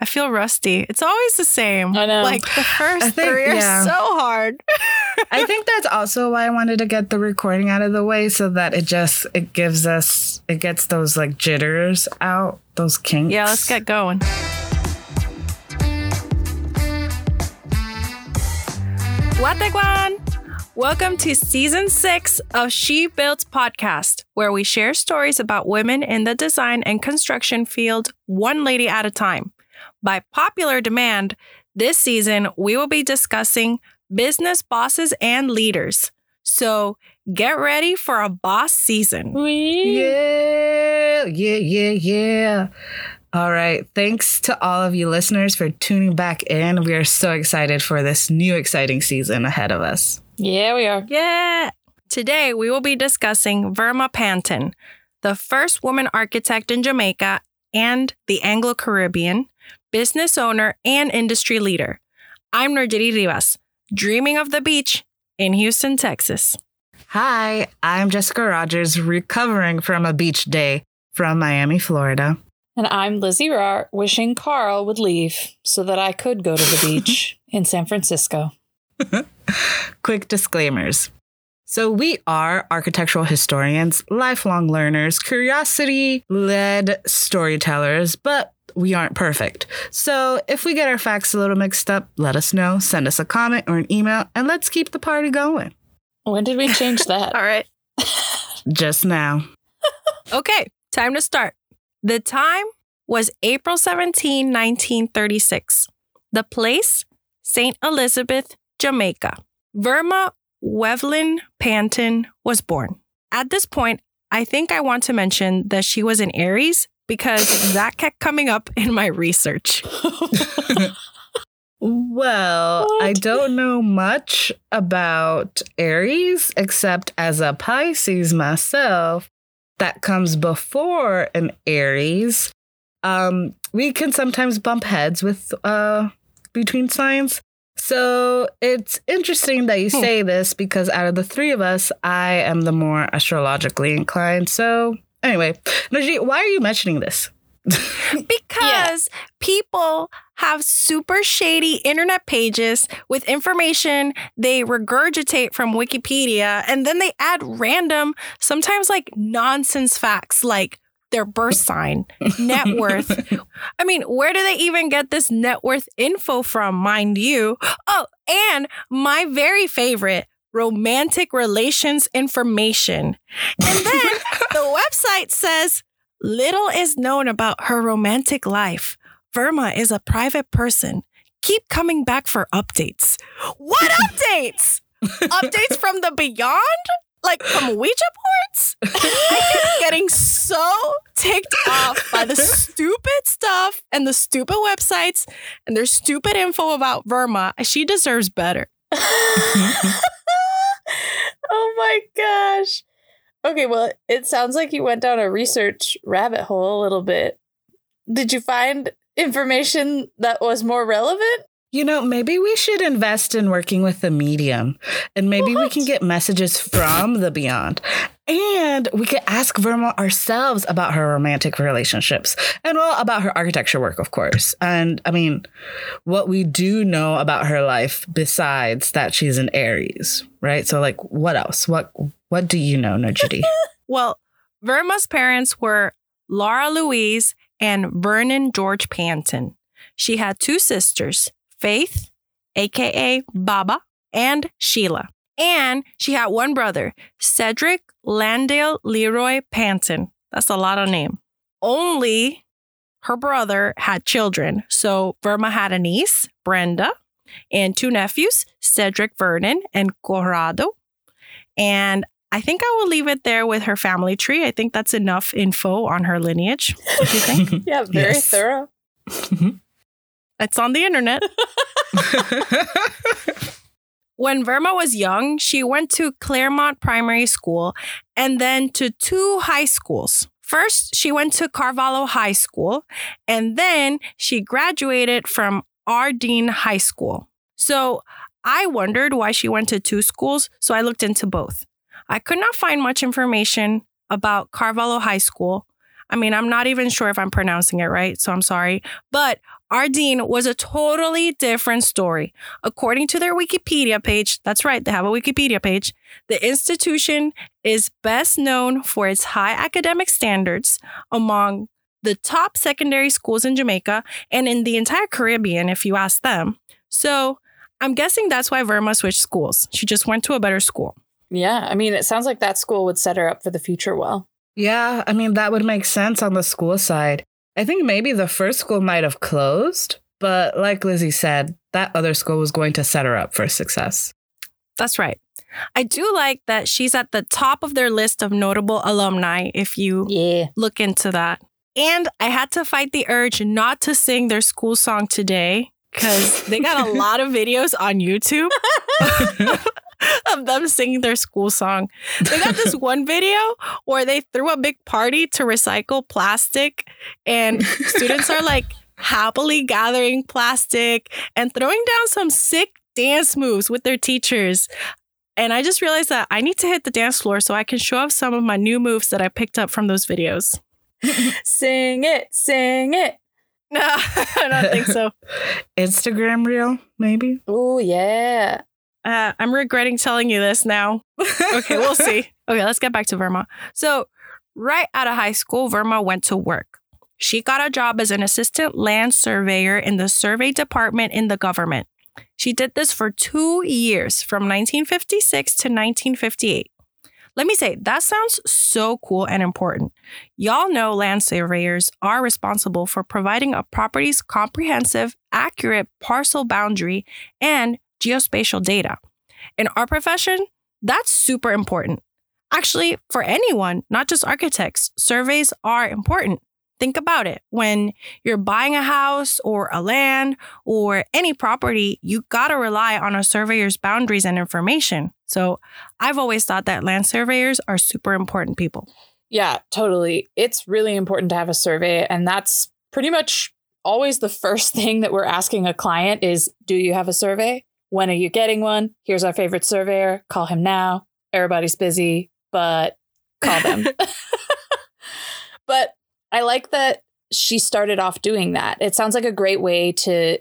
I feel rusty. It's always the same. I know. Like the first think- three are yeah. so hard. I think that's also why I wanted to get the recording out of the way so that it just it gives us it gets those like jitters out, those kinks. yeah, let's get going. Wategwan! Welcome to season six of She Builds podcast, where we share stories about women in the design and construction field, one lady at a time. By popular demand, this season we will be discussing business bosses and leaders. So get ready for a boss season. Yeah, yeah, yeah, yeah. All right. Thanks to all of you listeners for tuning back in. We are so excited for this new exciting season ahead of us. Yeah, we are. Yeah. Today we will be discussing Verma Panton, the first woman architect in Jamaica and the Anglo Caribbean, business owner and industry leader. I'm Nerjiri Rivas, dreaming of the beach in Houston, Texas. Hi, I'm Jessica Rogers, recovering from a beach day from Miami, Florida. And I'm Lizzie Rar, wishing Carl would leave so that I could go to the beach in San Francisco. Quick disclaimers. So, we are architectural historians, lifelong learners, curiosity led storytellers, but we aren't perfect. So, if we get our facts a little mixed up, let us know, send us a comment or an email, and let's keep the party going. When did we change that? All right. Just now. Okay, time to start. The time was April 17, 1936. The place, St. Elizabeth, Jamaica. Verma Wevlin Panton was born. At this point, I think I want to mention that she was an Aries because that kept coming up in my research. Well, I don't know much about Aries except as a Pisces myself that comes before an Aries. Um, we can sometimes bump heads with uh between signs. So it's interesting that you Hmm. say this because out of the three of us, I am the more astrologically inclined. So anyway, Najee, why are you mentioning this? Because people have super shady internet pages with information they regurgitate from Wikipedia and then they add random, sometimes like nonsense facts like their birth sign, net worth. I mean, where do they even get this net worth info from, mind you? Oh, and my very favorite romantic relations information. And then the website says little is known about her romantic life. Verma is a private person. Keep coming back for updates. What updates? updates from the beyond? Like from Ouija boards? I keep getting so ticked off by the stupid stuff and the stupid websites and their stupid info about Verma. She deserves better. oh my gosh. Okay, well, it sounds like you went down a research rabbit hole a little bit. Did you find information that was more relevant? You know, maybe we should invest in working with the medium and maybe we can get messages from the beyond. And we could ask Verma ourselves about her romantic relationships and, well, about her architecture work, of course. And I mean, what we do know about her life besides that she's an Aries, right? So, like, what else? What what do you know, Najidi? Well, Verma's parents were Laura Louise and Vernon George Panton. She had two sisters, Faith, aka Baba, and Sheila. And she had one brother, Cedric Landale Leroy Panton. That's a lot of name. Only her brother had children. So Verma had a niece, Brenda, and two nephews, Cedric Vernon and Corrado. And I think I will leave it there with her family tree. I think that's enough info on her lineage. What do you think? Yeah, very Yes. thorough. Mm-hmm. it's on the internet. When Verma was young, she went to Claremont Primary School and then to two high schools. First, she went to Carvalho High School, and then she graduated from Ardenne High School. So I wondered why she went to two schools, so I looked into both. I could not find much information about Carvalho High School. I mean, I'm not even sure if I'm pronouncing it right, so I'm sorry. But Ardenne was a totally different story. According to their Wikipedia page, that's right, they have a Wikipedia page, the institution is best known for its high academic standards among the top secondary schools in Jamaica and in the entire Caribbean, if you ask them. So I'm guessing that's why Verma switched schools. She just went to a better school. Yeah, I mean, it sounds like that school would set her up for the future well. yeah, I mean, that would make sense on the school side. I think maybe the first school might have closed, but like Lizzie said, that other school was going to set her up for success. That's right. I do like that she's at the top of their list of notable alumni if you Yeah. look into that. And I had to fight the urge not to sing their school song today because they got a lot of videos on YouTube of them singing their school song. They got this one video where they threw a big party to recycle plastic, and students are like happily gathering plastic and throwing down some sick dance moves with their teachers. And I just realized that I need to hit the dance floor so I can show off some of my new moves that I picked up from those videos. Sing it, sing it. No, I don't think so. Instagram reel, maybe? Oh, yeah. Uh, I'm regretting telling you this now. Okay, we'll see. Okay, let's get back to Verma. So, right out of high school, Verma went to work. She got a job as an assistant land surveyor in the survey department in the government. She did this for two years from 1956 to 1958. Let me say, that sounds so cool and important. Y'all know land surveyors are responsible for providing a property's comprehensive, accurate parcel boundary and geospatial data. In our profession, that's super important. Actually, for anyone, not just architects, surveys are important. Think about it. When you're buying a house or a land or any property, you got to rely on a surveyor's boundaries and information. So I've always thought that land surveyors are super important people. Yeah, totally. It's really important to have a survey. And that's pretty much always the first thing that we're asking a client is Do you have a survey? When are you getting one? Here's our favorite surveyor. Call him now. Everybody's busy, but call them. but I like that she started off doing that. It sounds like a great way to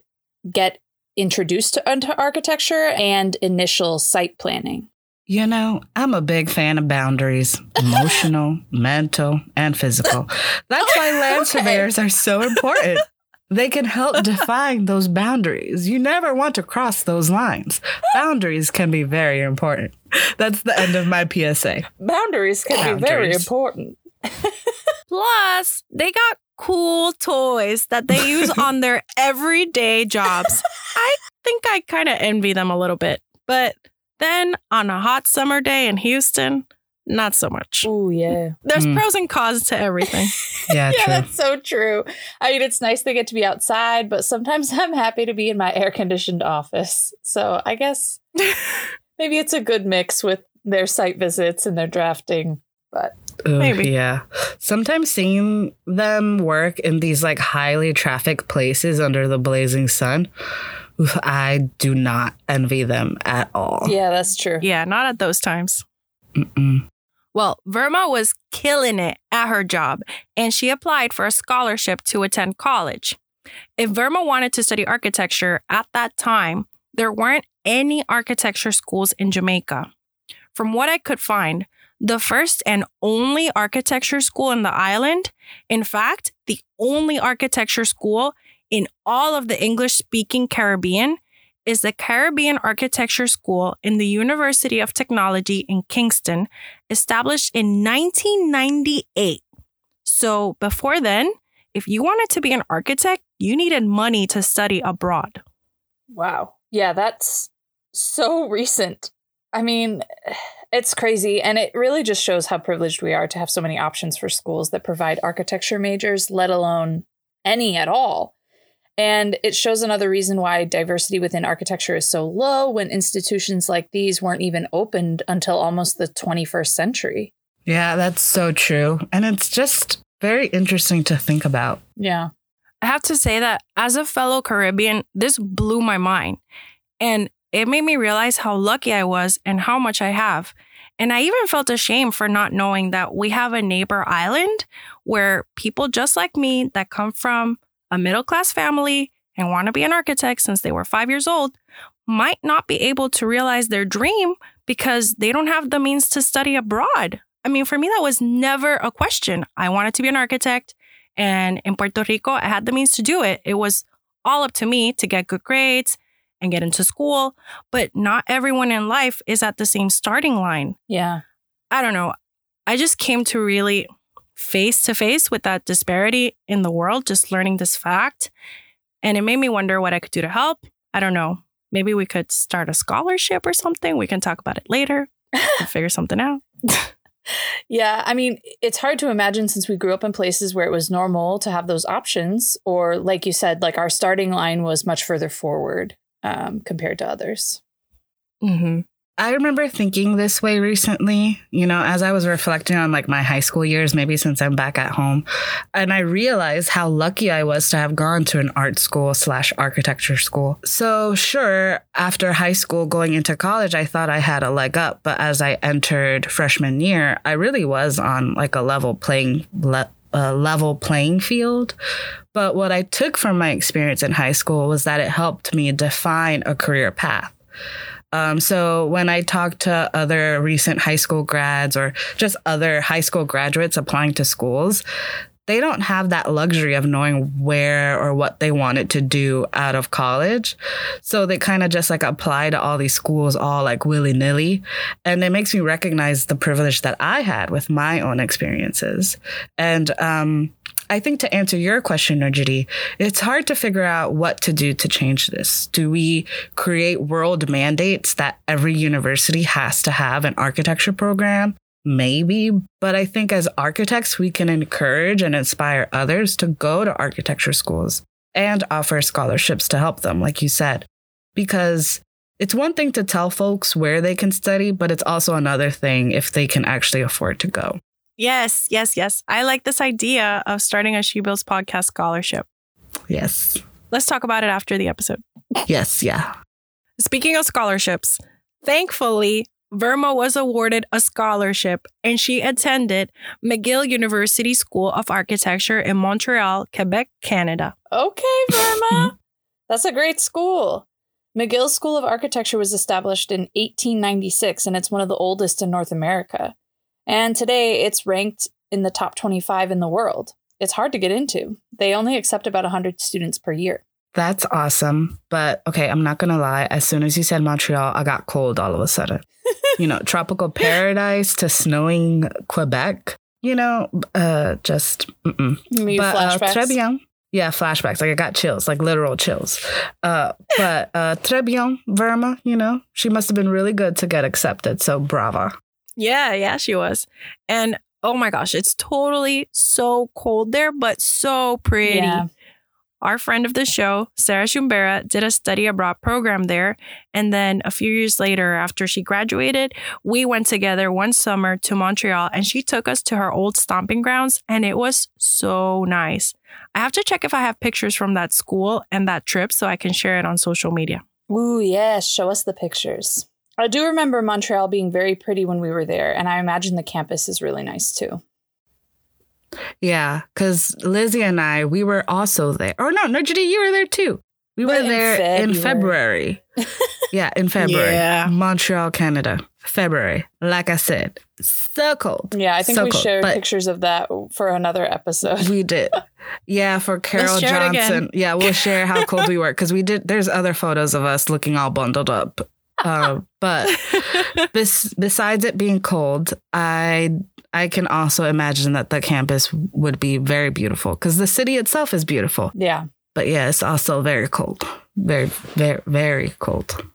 get introduced to into architecture and initial site planning. You know, I'm a big fan of boundaries emotional, mental, and physical. That's why land Okay. surveyors are so important. They can help define those boundaries. You never want to cross those lines. Boundaries can be very important. That's the end of my PSA. Boundaries can be very important. Plus, they got cool toys that they use on their everyday jobs. I think I kind of envy them a little bit. But then on a hot summer day in Houston, not so much. Oh, yeah. There's Mm. pros and cons to everything. Yeah, yeah, true. that's so true. I mean, it's nice to get to be outside, but sometimes I'm happy to be in my air conditioned office. So I guess maybe it's a good mix with their site visits and their drafting. But Ugh, Maybe. Yeah. Sometimes seeing them work in these like highly trafficked places under the blazing sun, oof, I do not envy them at all. yeah, that's true. Yeah, not at those times. Mm-mm. Well, Verma was killing it at her job, and she applied for a scholarship to attend college. If Verma wanted to study architecture at that time, there weren't any architecture schools in Jamaica. From what I could find, the first and only architecture school in the island, in fact, the only architecture school in all of the English speaking Caribbean, is the Caribbean Architecture School in the University of Technology in Kingston, established in 1998. So before then, if you wanted to be an architect, you needed money to study abroad. Wow. Yeah, that's so recent. I mean, it's crazy. And it really just shows how privileged we are to have so many options for schools that provide architecture majors, let alone any at all. And it shows another reason why diversity within architecture is so low when institutions like these weren't even opened until almost the 21st century. Yeah, that's so true. And it's just very interesting to think about. Yeah. I have to say that as a fellow Caribbean, this blew my mind. And it made me realize how lucky I was and how much I have. And I even felt ashamed for not knowing that we have a neighbor island where people just like me that come from a middle class family and want to be an architect since they were five years old might not be able to realize their dream because they don't have the means to study abroad. I mean, for me, that was never a question. I wanted to be an architect. And in Puerto Rico, I had the means to do it. It was all up to me to get good grades and get into school. But not everyone in life is at the same starting line. Yeah. I don't know. I just came to really face to face with that disparity in the world, just learning this fact. And it made me wonder what I could do to help. I don't know. Maybe we could start a scholarship or something. We can talk about it later and figure something out. Yeah, I mean, it's hard to imagine since we grew up in places where it was normal to have those options, or like you said, like our starting line was much further forward um, compared to others. Mm-hmm. I remember thinking this way recently, you know, as I was reflecting on like my high school years, maybe since I'm back at home. And I realized how lucky I was to have gone to an art school slash architecture school. So, sure, after high school going into college, I thought I had a leg up. But as I entered freshman year, I really was on like a level playing le- a level playing field. But what I took from my experience in high school was that it helped me define a career path. Um, so when I talk to other recent high school grads or just other high school graduates applying to schools, they don't have that luxury of knowing where or what they wanted to do out of college. So they kind of just like apply to all these schools all like willy nilly. And it makes me recognize the privilege that I had with my own experiences. And, um, I think to answer your question, Nurjiti, it's hard to figure out what to do to change this. Do we create world mandates that every university has to have an architecture program? Maybe, but I think as architects, we can encourage and inspire others to go to architecture schools and offer scholarships to help them, like you said. Because it's one thing to tell folks where they can study, but it's also another thing if they can actually afford to go. Yes, yes, yes. I like this idea of starting a She Builds podcast scholarship. Yes. Let's talk about it after the episode. Yes. Yeah. Speaking of scholarships, thankfully, Verma was awarded a scholarship and she attended McGill University School of Architecture in Montreal, Quebec, Canada. Okay, Verma. That's a great school. McGill School of Architecture was established in 1896 and it's one of the oldest in North America. And today it's ranked in the top 25 in the world. It's hard to get into. They only accept about 100 students per year. That's awesome. But okay, I'm not going to lie. As soon as you said Montreal, I got cold all of a sudden. you know, tropical paradise to snowing Quebec, you know, uh, just, mm-mm. Maybe but, uh, très bien. Yeah, flashbacks. Like I got chills, like literal chills. Uh, but uh, très bien, Verma, you know, she must have been really good to get accepted. So brava. Yeah, yeah, she was. And oh my gosh, it's totally so cold there, but so pretty. Yeah. Our friend of the show, Sarah Shumbera, did a study abroad program there. And then a few years later, after she graduated, we went together one summer to Montreal and she took us to her old stomping grounds. And it was so nice. I have to check if I have pictures from that school and that trip so I can share it on social media. Ooh, yes. Show us the pictures. I do remember Montreal being very pretty when we were there, and I imagine the campus is really nice too. Yeah, because Lizzie and I, we were also there. Oh no, no, Judy, you were there too. We But were in there in February. February. yeah, in February. Yeah. Montreal, Canada. February. Like I said, so cold. Yeah, I think So we cold, shared but- pictures of that for another episode. We did. Yeah, for Carol share it again. Johnson. Yeah, we'll share how cold we were because we did. There's other photos of us looking all bundled up. Uh, but bes- besides it being cold, I I can also imagine that the campus would be very beautiful because the city itself is beautiful. Yeah. But yeah, it's also very cold. Very, very, very cold.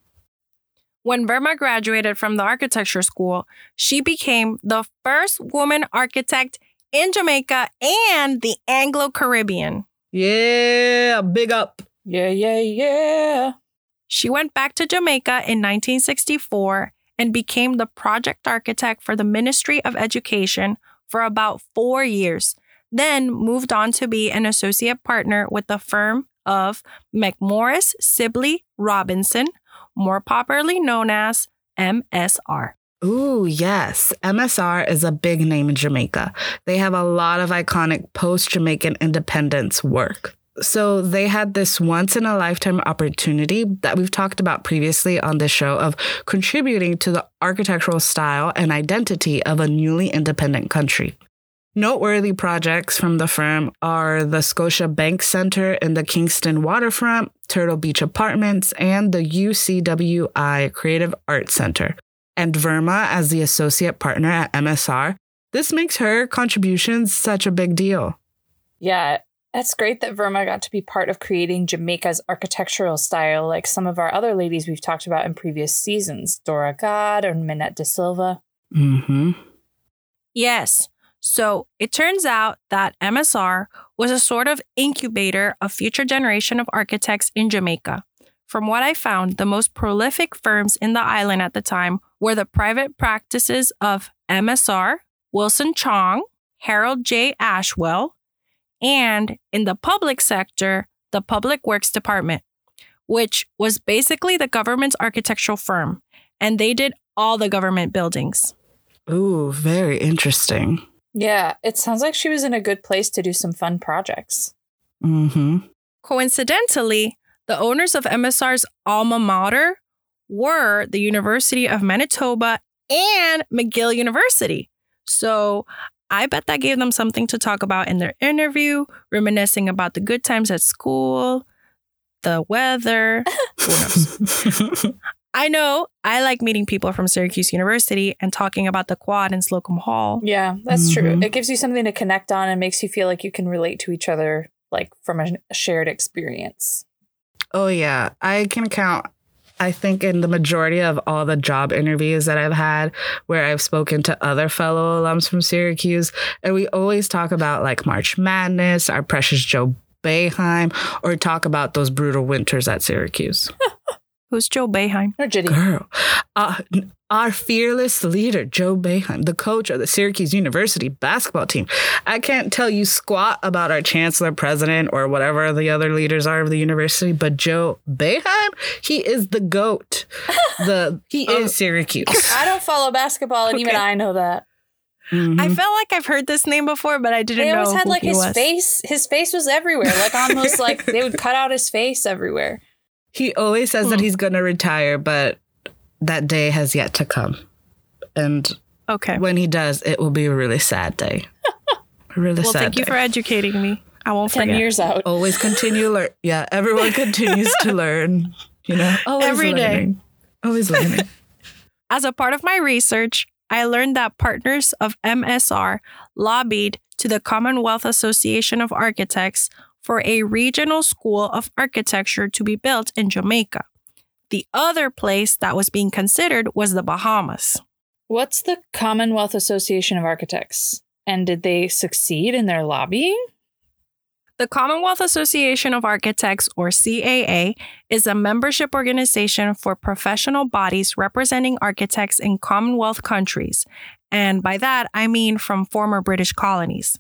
When Verma graduated from the architecture school, she became the first woman architect in Jamaica and the Anglo Caribbean. Yeah, big up. Yeah, yeah, yeah. She went back to Jamaica in 1964 and became the project architect for the Ministry of Education for about four years, then moved on to be an associate partner with the firm of McMorris Sibley Robinson, more popularly known as MSR. Ooh, yes. MSR is a big name in Jamaica. They have a lot of iconic post Jamaican independence work. So they had this once in a lifetime opportunity that we've talked about previously on this show of contributing to the architectural style and identity of a newly independent country. Noteworthy projects from the firm are the Scotia Bank Center in the Kingston waterfront, Turtle Beach Apartments, and the UCWI Creative Arts Center. And Verma as the associate partner at MSR. This makes her contributions such a big deal. Yeah, that's great that Verma got to be part of creating Jamaica's architectural style, like some of our other ladies we've talked about in previous seasons Dora Gad or Minnette De Silva. Mm-hmm. Yes. So it turns out that MSR was a sort of incubator of future generation of architects in Jamaica. From what I found, the most prolific firms in the island at the time were the private practices of MSR, Wilson Chong, Harold J. Ashwell, and in the public sector, the Public Works Department, which was basically the government's architectural firm, and they did all the government buildings. Ooh, very interesting. Yeah, it sounds like she was in a good place to do some fun projects. Mm-hmm. Coincidentally, the owners of MSR's alma mater were the University of Manitoba and McGill University. So I bet that gave them something to talk about in their interview, reminiscing about the good times at school, the weather. Who knows? I know I like meeting people from Syracuse University and talking about the quad in Slocum Hall. Yeah, that's true. Mhm. It gives you something to connect on and makes you feel like you can relate to each other, like from a shared experience. oh, yeah. I can count, I think, in the majority of all the job interviews that I've had where I've spoken to other fellow alums from Syracuse. And we always talk about like March Madness, our precious Joe Boeheim, or talk about those brutal winters at Syracuse. Who's Joe Boeheim? Or Jitty. Girl, uh, our fearless leader, Joe Boeheim, the coach of the Syracuse University basketball team. I can't tell you squat about our chancellor, president, or whatever the other leaders are of the university, but Joe Boeheim, he is the goat. The he is Syracuse. I don't follow basketball, and even I know that. Mhm. I felt like I've heard this name before, but I didn't They know always had who like his was. face. His face was everywhere, like almost like they would cut out his face everywhere. He always says that Hmm. he's going to retire, but that day has yet to come. And Okay. when he does, it will be a really sad day. Really sad. Well, sad thank you day. for educating me. I won't Ten forget. years out. always continue learn. Yeah, everyone continues to learn. You know, always Every day. learning. Always learning. As a part of my research, I learned that partners of MSR lobbied to the Commonwealth Association of Architects for a regional school of architecture to be built in Jamaica. The other place that was being considered was the Bahamas. What's the Commonwealth Association of Architects? And did they succeed in their lobbying? The Commonwealth Association of Architects, or CAA, is a membership organization for professional bodies representing architects in Commonwealth countries. And by that, I mean from former British colonies.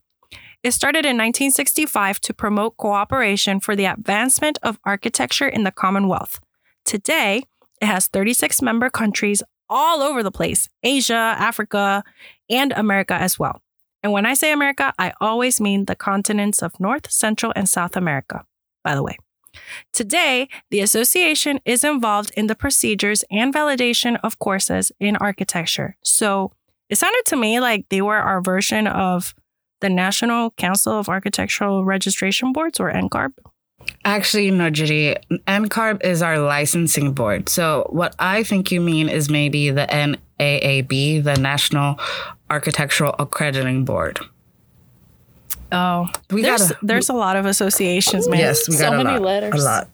It started in 1965 to promote cooperation for the advancement of architecture in the Commonwealth. Today, it has 36 member countries all over the place Asia, Africa, and America as well. And when I say America, I always mean the continents of North, Central, and South America, by the way. Today, the association is involved in the procedures and validation of courses in architecture. So it sounded to me like they were our version of the National Council of Architectural Registration Boards or NCARB. Actually, no, Judy. NCARB is our licensing board. So, what I think you mean is maybe the NAAB, the National Architectural Accrediting Board. Oh, We there's, gotta- there's a lot of associations, man. Yes, we So got a many lot. letters. A lot.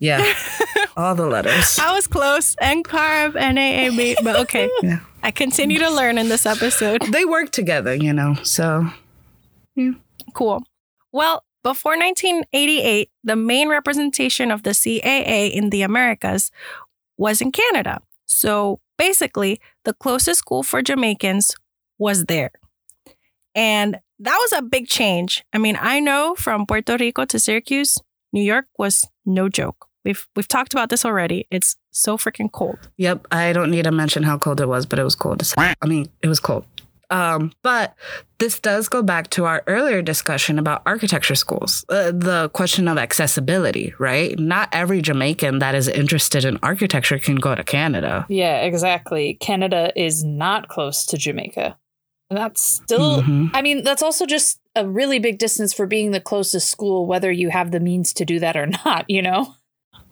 Yeah, all the letters. I was close. NCARB, NAAB, but okay. Yeah. I continue to learn in this episode. They work together, you know. So Yeah. Cool. Well, before 1988, the main representation of the CAA in the Americas was in Canada. So basically, the closest school for Jamaicans was there. And that was a big change. I mean, I know from Puerto Rico to Syracuse, New York was no joke. We've we've talked about this already. It's so freaking cold. Yep, I don't need to mention how cold it was, but it was cold. I mean, it was cold. Um, but this does go back to our earlier discussion about architecture schools. Uh, the question of accessibility, right? Not every Jamaican that is interested in architecture can go to Canada. Yeah, exactly. Canada is not close to Jamaica. And that's still, Mhm. I mean, that's also just a really big distance for being the closest school, whether you have the means to do that or not, you know?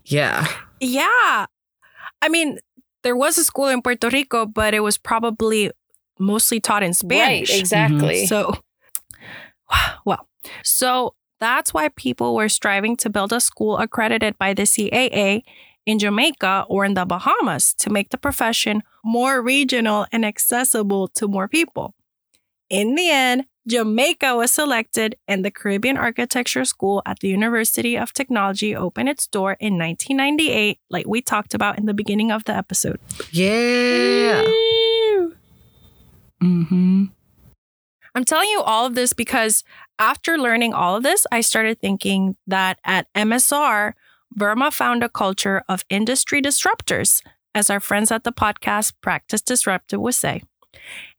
Yeah. Yeah. I mean, there was a school in Puerto Rico, but it was probably mostly taught in Spanish. Right, exactly. Mm-hmm. So, well, so that's why people were striving to build a school accredited by the CAA in Jamaica or in the Bahamas to make the profession more regional and accessible to more people. In the end, Jamaica was selected, and the Caribbean Architecture School at the University of Technology opened its door in 1998, like we talked about in the beginning of the episode. Yeah. Mm-hmm. I'm telling you all of this because after learning all of this, I started thinking that at MSR, Burma found a culture of industry disruptors, as our friends at the podcast Practice Disruptive would say.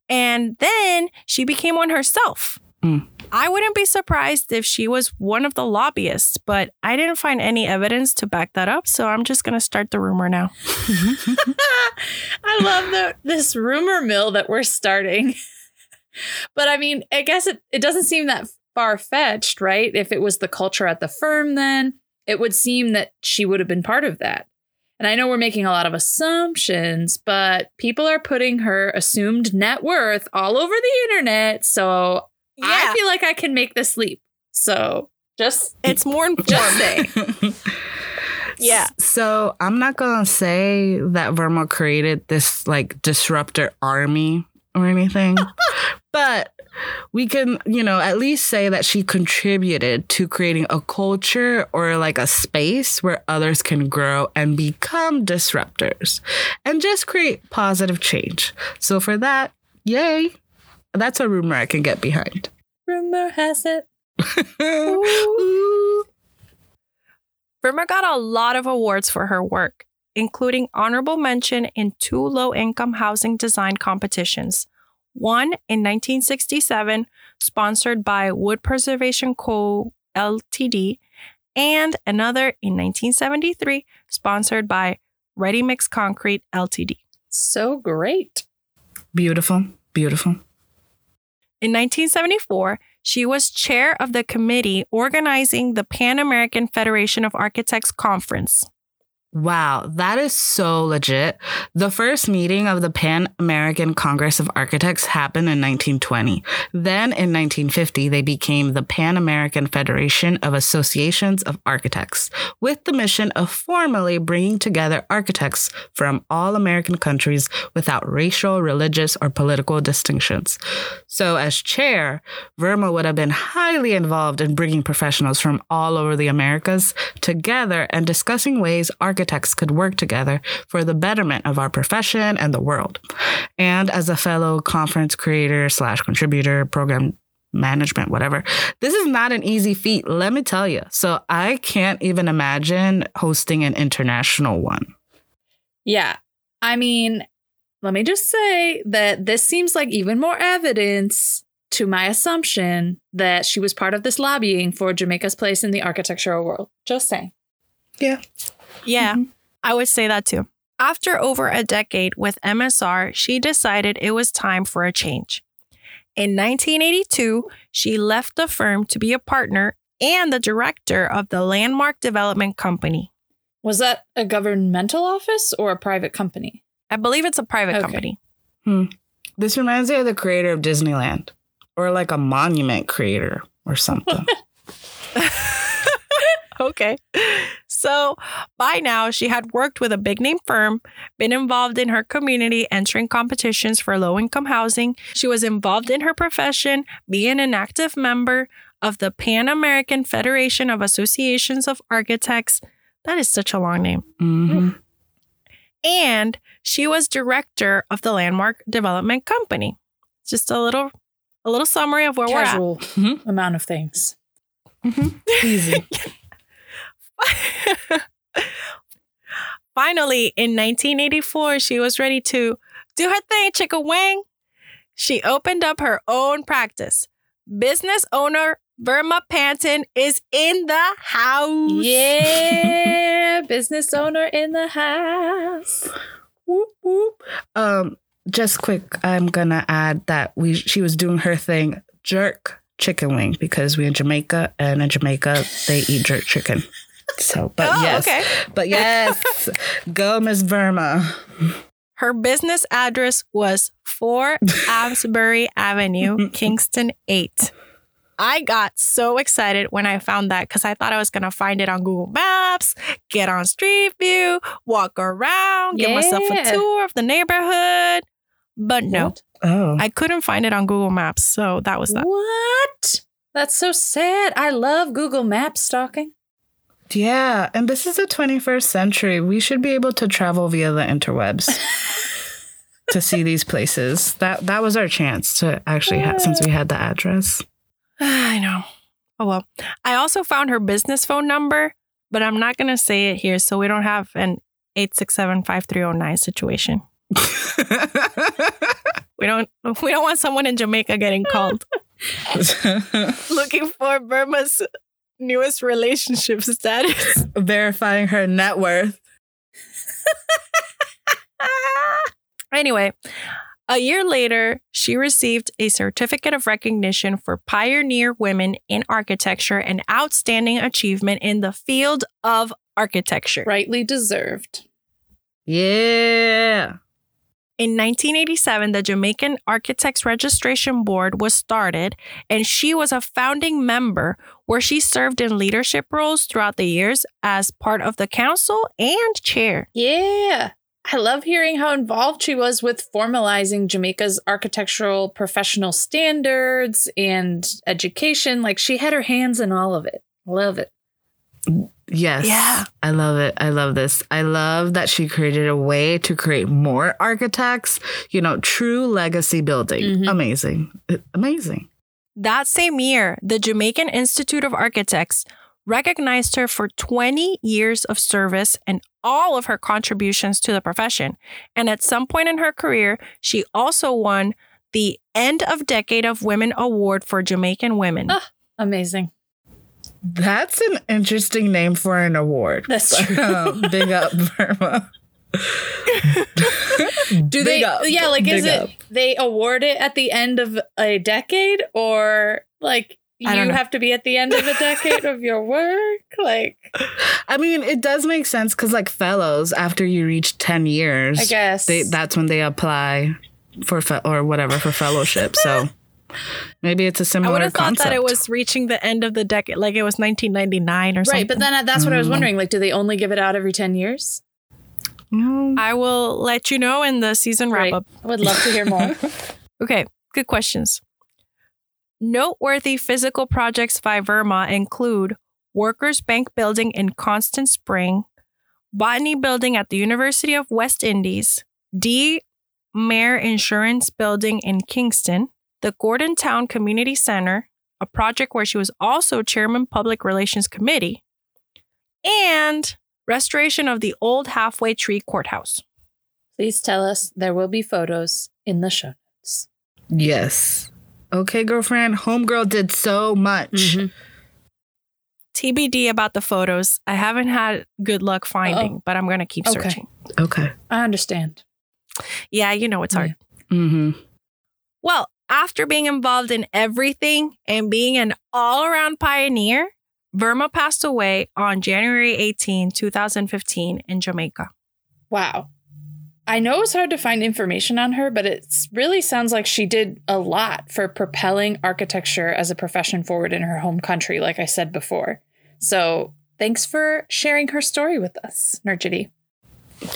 And then she became one herself. Mm. I wouldn't be surprised if she was one of the lobbyists, but I didn't find any evidence to back that up. So I'm just going to start the rumor now. I love the this rumor mill that we're starting. but I mean, I guess it, it doesn't seem that far fetched, right? If it was the culture at the firm, then it would seem that she would have been part of that. And I know we're making a lot of assumptions, but people are putting her assumed net worth all over the internet. So I feel like I can make this leap. So just it's more informed. just say. Yeah. So I'm not gonna say that Verma created this like disruptor army or anything, but we can, you know, at least say that she contributed to creating a culture or like a space where others can grow and become disruptors and just create positive change. So for that, yay. That's a rumor I can get behind. Rumor has it. Ooh. Got a lot of awards for her work, including honorable mention in two low income housing design competitions. One in 1967, sponsored by Wood Preservation Co. Ltd., and another in 1973, sponsored by Ready Mix Concrete Ltd. So great. Beautiful, beautiful. In 1974, she was chair of the committee organizing the Pan American Federation of Architects Conference. Wow, that is so legit. The first meeting of the Pan American Congress of Architects happened in 1920. Then in 1950, they became the Pan American Federation of Associations of Architects, with the mission of formally bringing together architects from all American countries without racial, religious, or political distinctions. So, as chair, Verma would have been highly involved in bringing professionals from all over the Americas together and discussing ways architects could work together for the betterment of our profession and the world. And as a fellow conference creator slash contributor, program management, whatever, this is not an easy feat, let me tell you. So I can't even imagine hosting an international one. Yeah. I mean, let me just say that this seems like even more evidence to my assumption that she was part of this lobbying for Jamaica's place in the architectural world. Just saying. Yeah. Yeah, I would say that too. After over a decade with MSR, she decided it was time for a change. In 1982, she left the firm to be a partner and the director of the Landmark Development Company. Was that a governmental office or a private company? I believe it's a private Okay. company. Hmm. This reminds me of the creator of Disneyland or like a monument creator or something. Okay. So by now, she had worked with a big name firm, been involved in her community, entering competitions for low income housing. She was involved in her profession, being an active member of the Pan American Federation of Associations of Architects. That is such a long name. Mhm. And she was director of the Landmark Development Company. Just a little a little summary of where Casual Mhm. amount of things. we're at. Mhm. Easy. Finally, in 1984, she was ready to do her thing, Chicka Wang. She opened up her own practice. Business owner Burma Panton is in the house. Yeah, business owner in the house. Whoop, whoop. Um, just quick, I'm gonna add that we she was doing her thing, jerk chicken wing, because we're in Jamaica and in Jamaica they eat jerk chicken. So, but Oh, yes, okay. but yes, go Miss Burma. Her business address was 4 Amesbury Avenue, Kingston 8. I got so excited when I found that because I thought I was going to find it on Google Maps, get on Street View, walk around, give myself a tour of the neighborhood. But no, What? Oh, I couldn't find it on Google Maps. So that was that. What? That's so sad. I love Google Maps stalking. Yeah, and this is the 21st century. We should be able to travel via the interwebs to see these places. That that was our chance to actually have since we had the address. I know. Oh, well. I also found her business phone number, but I'm not going to say it here so we don't have an 867 5309 situation. We don't we don't want someone in Jamaica getting called looking for Burma's newest relationship status. Verifying her net worth. anyway, a year later, she received a certificate of recognition for pioneer women in architecture and outstanding achievement in the field of architecture. Rightly deserved. Yeah. In 1987, the Jamaican Architects Registration Board was started, and she was a founding member where she served in leadership roles throughout the years as part of the council and chair. Yeah. I love hearing how involved she was with formalizing Jamaica's architectural professional standards and education. Like she had her hands in all of it. Love it. Yes. Yeah. I love it. I love this. I love that she created a way to create more architects, you know, true legacy building. Mhm. Amazing. Amazing. That same year, the Jamaican Institute of Architects recognized her for 20 years of service and all of her contributions to the profession. And at some point in her career, she also won the End of Decade of Women Award for Jamaican women. Ah. Amazing. That's an interesting name for an award. That's true. Um, big up, Burma. Do they? Up. Yeah, like is Big it up. they award it at the end of a decade or like you I don't know. have to be at the end of a decade of your work. Like, I mean, it does make sense because, like, fellows, after you reach 10 years, I guess. they, that's when they apply for fe- or whatever for fellowship. So maybe it's a similar I would have thought concept. that it was reaching the end of the decade, like it was 1999 or something. right, but then uh, that's what I was Mm. wondering. Like, do they only give it out every 10 years? No. I will let you know in the season wrap Right. up. I would love to hear more. Okay, good questions. Noteworthy physical projects by Verma include Workers Bank Building in Constant Spring, Botany Building at the University of West Indies, D. Mayor Insurance Building in Kingston, the Gordon Town Community Center, a project where she was also chairman Public Relations Committee, and restoration of the old halfway tree courthouse. Please tell us there will be photos in the show notes. yes. Okay, girlfriend. Homegirl did so much. Mhm. TBD about the photos. I haven't had good luck finding, but I'm going to keep Okay. searching. Okay. I understand. Yeah, you know it's hard. Mm-hmm. Well, after being involved in everything and being an all around pioneer, Verma passed away on January 18, 2015, in Jamaica. Wow. I know it's hard to find information on her, but it really sounds like she did a lot for propelling architecture as a profession forward in her home country, like I said before. So thanks for sharing her story with us, Nergity.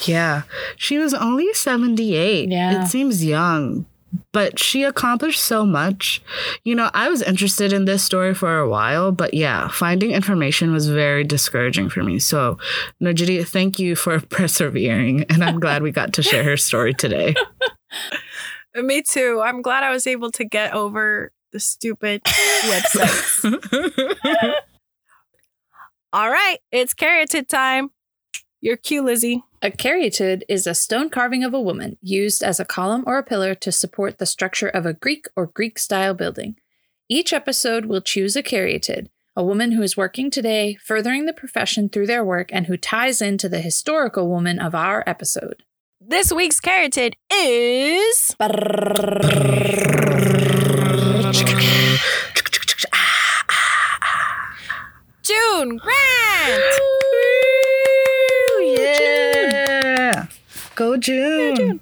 Yeah. She was only 78. Yeah. It seems young, but she accomplished so much. You know, I was interested in this story for a while, but yeah, finding information was very discouraging for me. So, Najidi, thank you for persevering. And I'm glad we got to share her story today. Me too. I'm glad I was able to get over the stupid websites. All right, it's caryatid time. You're cute, Lizzie. A caryatid is a stone carving of a woman used as a column or a pillar to support the structure of a Greek or Greek style building. Each episode will choose a caryatid, a woman who is working today, furthering the profession through their work, and who ties into the historical woman of our episode. This week's caryatid is June Grant. Go June.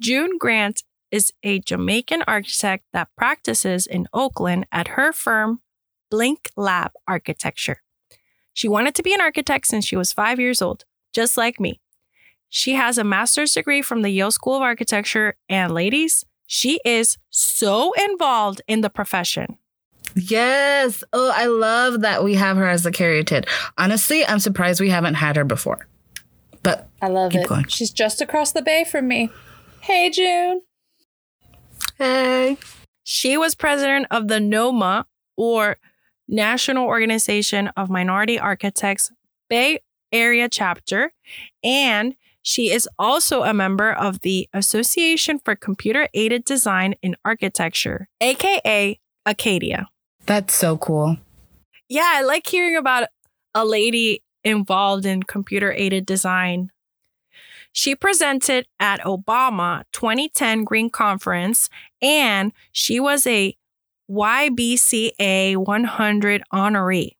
June Grant is a Jamaican architect that practices in Oakland at her firm, Blink Lab Architecture. She wanted to be an architect since she was five years old, just like me. She has a master's degree from the Yale School of Architecture, and ladies, she is so involved in the profession. Yes. Oh, I love that we have her as a caryatid. Honestly, I'm surprised we haven't had her before. But I love Keep it. going. She's just across the bay from me. Hey, June. hey. She was president of the NOMA, or National Organization of Minority Architects Bay Area chapter, and she is also a member of the Association for Computer Aided Design in Architecture, aka Acadia. That's so cool. Yeah, I like hearing about a lady involved in computer aided design. She presented at Obama 2010 Green Conference and she was a YBCA 100 honoree.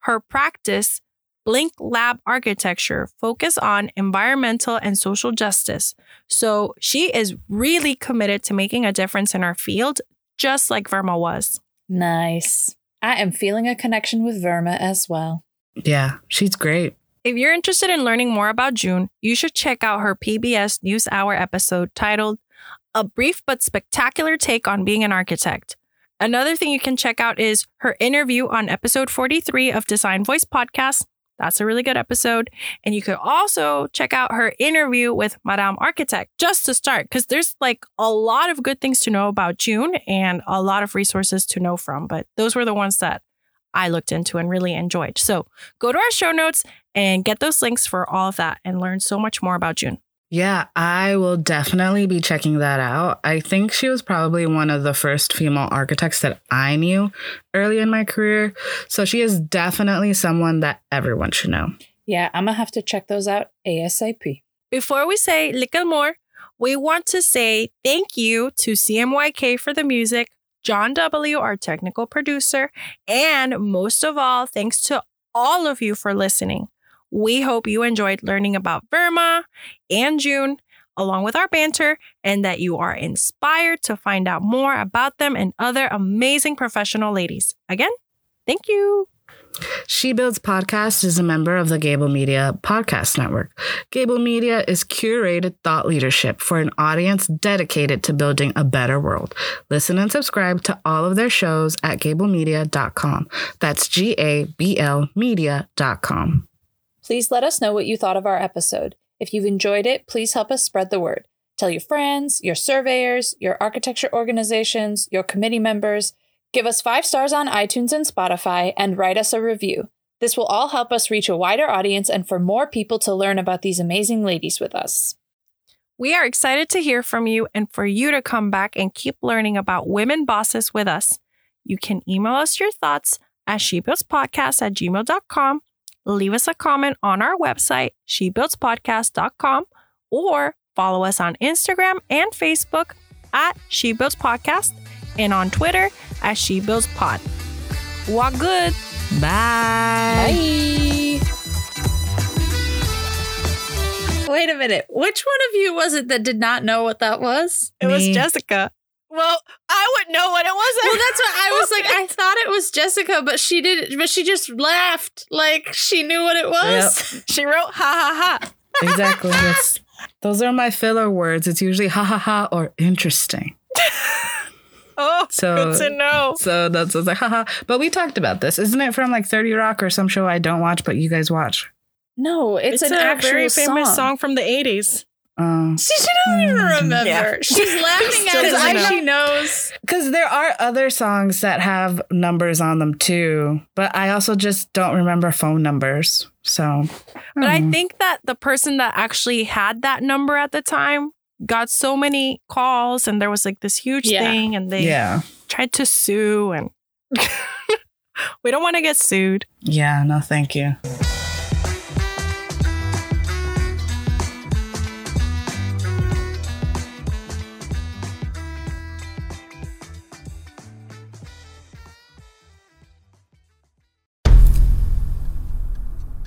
Her practice, Blink Lab Architecture, focus on environmental and social justice. So she is really committed to making a difference in our field, just like Verma was. Nice. I am feeling a connection with Verma as well. Yeah, she's great. If you're interested in learning more about June, you should check out her PBS NewsHour episode titled A Brief but Spectacular Take on Being an Architect. Another thing you can check out is her interview on episode 43 of Design Voice Podcast. That's a really good episode. And you could also check out her interview with Madame Architect just to start, because there's like a lot of good things to know about June and a lot of resources to know from. But those were the ones that I looked into and really enjoyed. So go to our show notes and get those links for all of that and learn so much more about June. Yeah, I will definitely be checking that out. I think she was probably one of the first female architects that I knew early in my career. So she is definitely someone that everyone should know. Yeah, I'm gonna have to check those out ASAP. Before we say little more, we want to say thank you to CMYK for the music, John W., our technical producer, and most of all, thanks to all of you for listening. We hope you enjoyed learning about Verma and June along with our banter and that you are inspired to find out more about them and other amazing professional ladies. Again, thank you. She Builds Podcast is a member of the Gable Media Podcast Network. Gable Media is curated thought leadership for an audience dedicated to building a better world. Listen and subscribe to all of their shows at gablemedia.com. That's G A B L media.com. Please let us know what you thought of our episode. If you've enjoyed it, please help us spread the word. Tell your friends, your surveyors, your architecture organizations, your committee members. Give us five stars on iTunes and Spotify and write us a review. This will all help us reach a wider audience and for more people to learn about these amazing ladies with us. We are excited to hear from you and for you to come back and keep learning about women bosses with us. You can email us your thoughts at shebuildspodcast at gmail.com leave us a comment on our website, shebuildspodcast.com, or follow us on Instagram and Facebook at She Builds Podcast and on Twitter at She Builds Pod. Walk good. Bye. Bye. Wait a minute. Which one of you was it that did not know what that was? It was Jessica. Well, I wouldn't know what it was. Well, that's what I was like. I thought it was Jessica, but she didn't. But she just laughed like she knew what it was. she wrote ha ha ha. Exactly. Those are my filler words. It's usually ha ha ha or interesting. Oh, So- good to know. So that's I was like, haha. But we talked about this. Isn't it from like 30 Rock or some show I don't watch, but you guys watch? No, it's, It's, an a actual very famous song. song from the 80s. Um, She, she don't even remember. Yeah. She's laughing at doesn't it know. like she knows. Because there are other songs that have numbers on them too, but I also just don't remember phone numbers. So, But I Hmm. think that the person that actually had that number at the time got so many calls and there was like this huge Yeah. thing and they yeah, tried to sue and we don't want to get sued. yeah, no, thank you.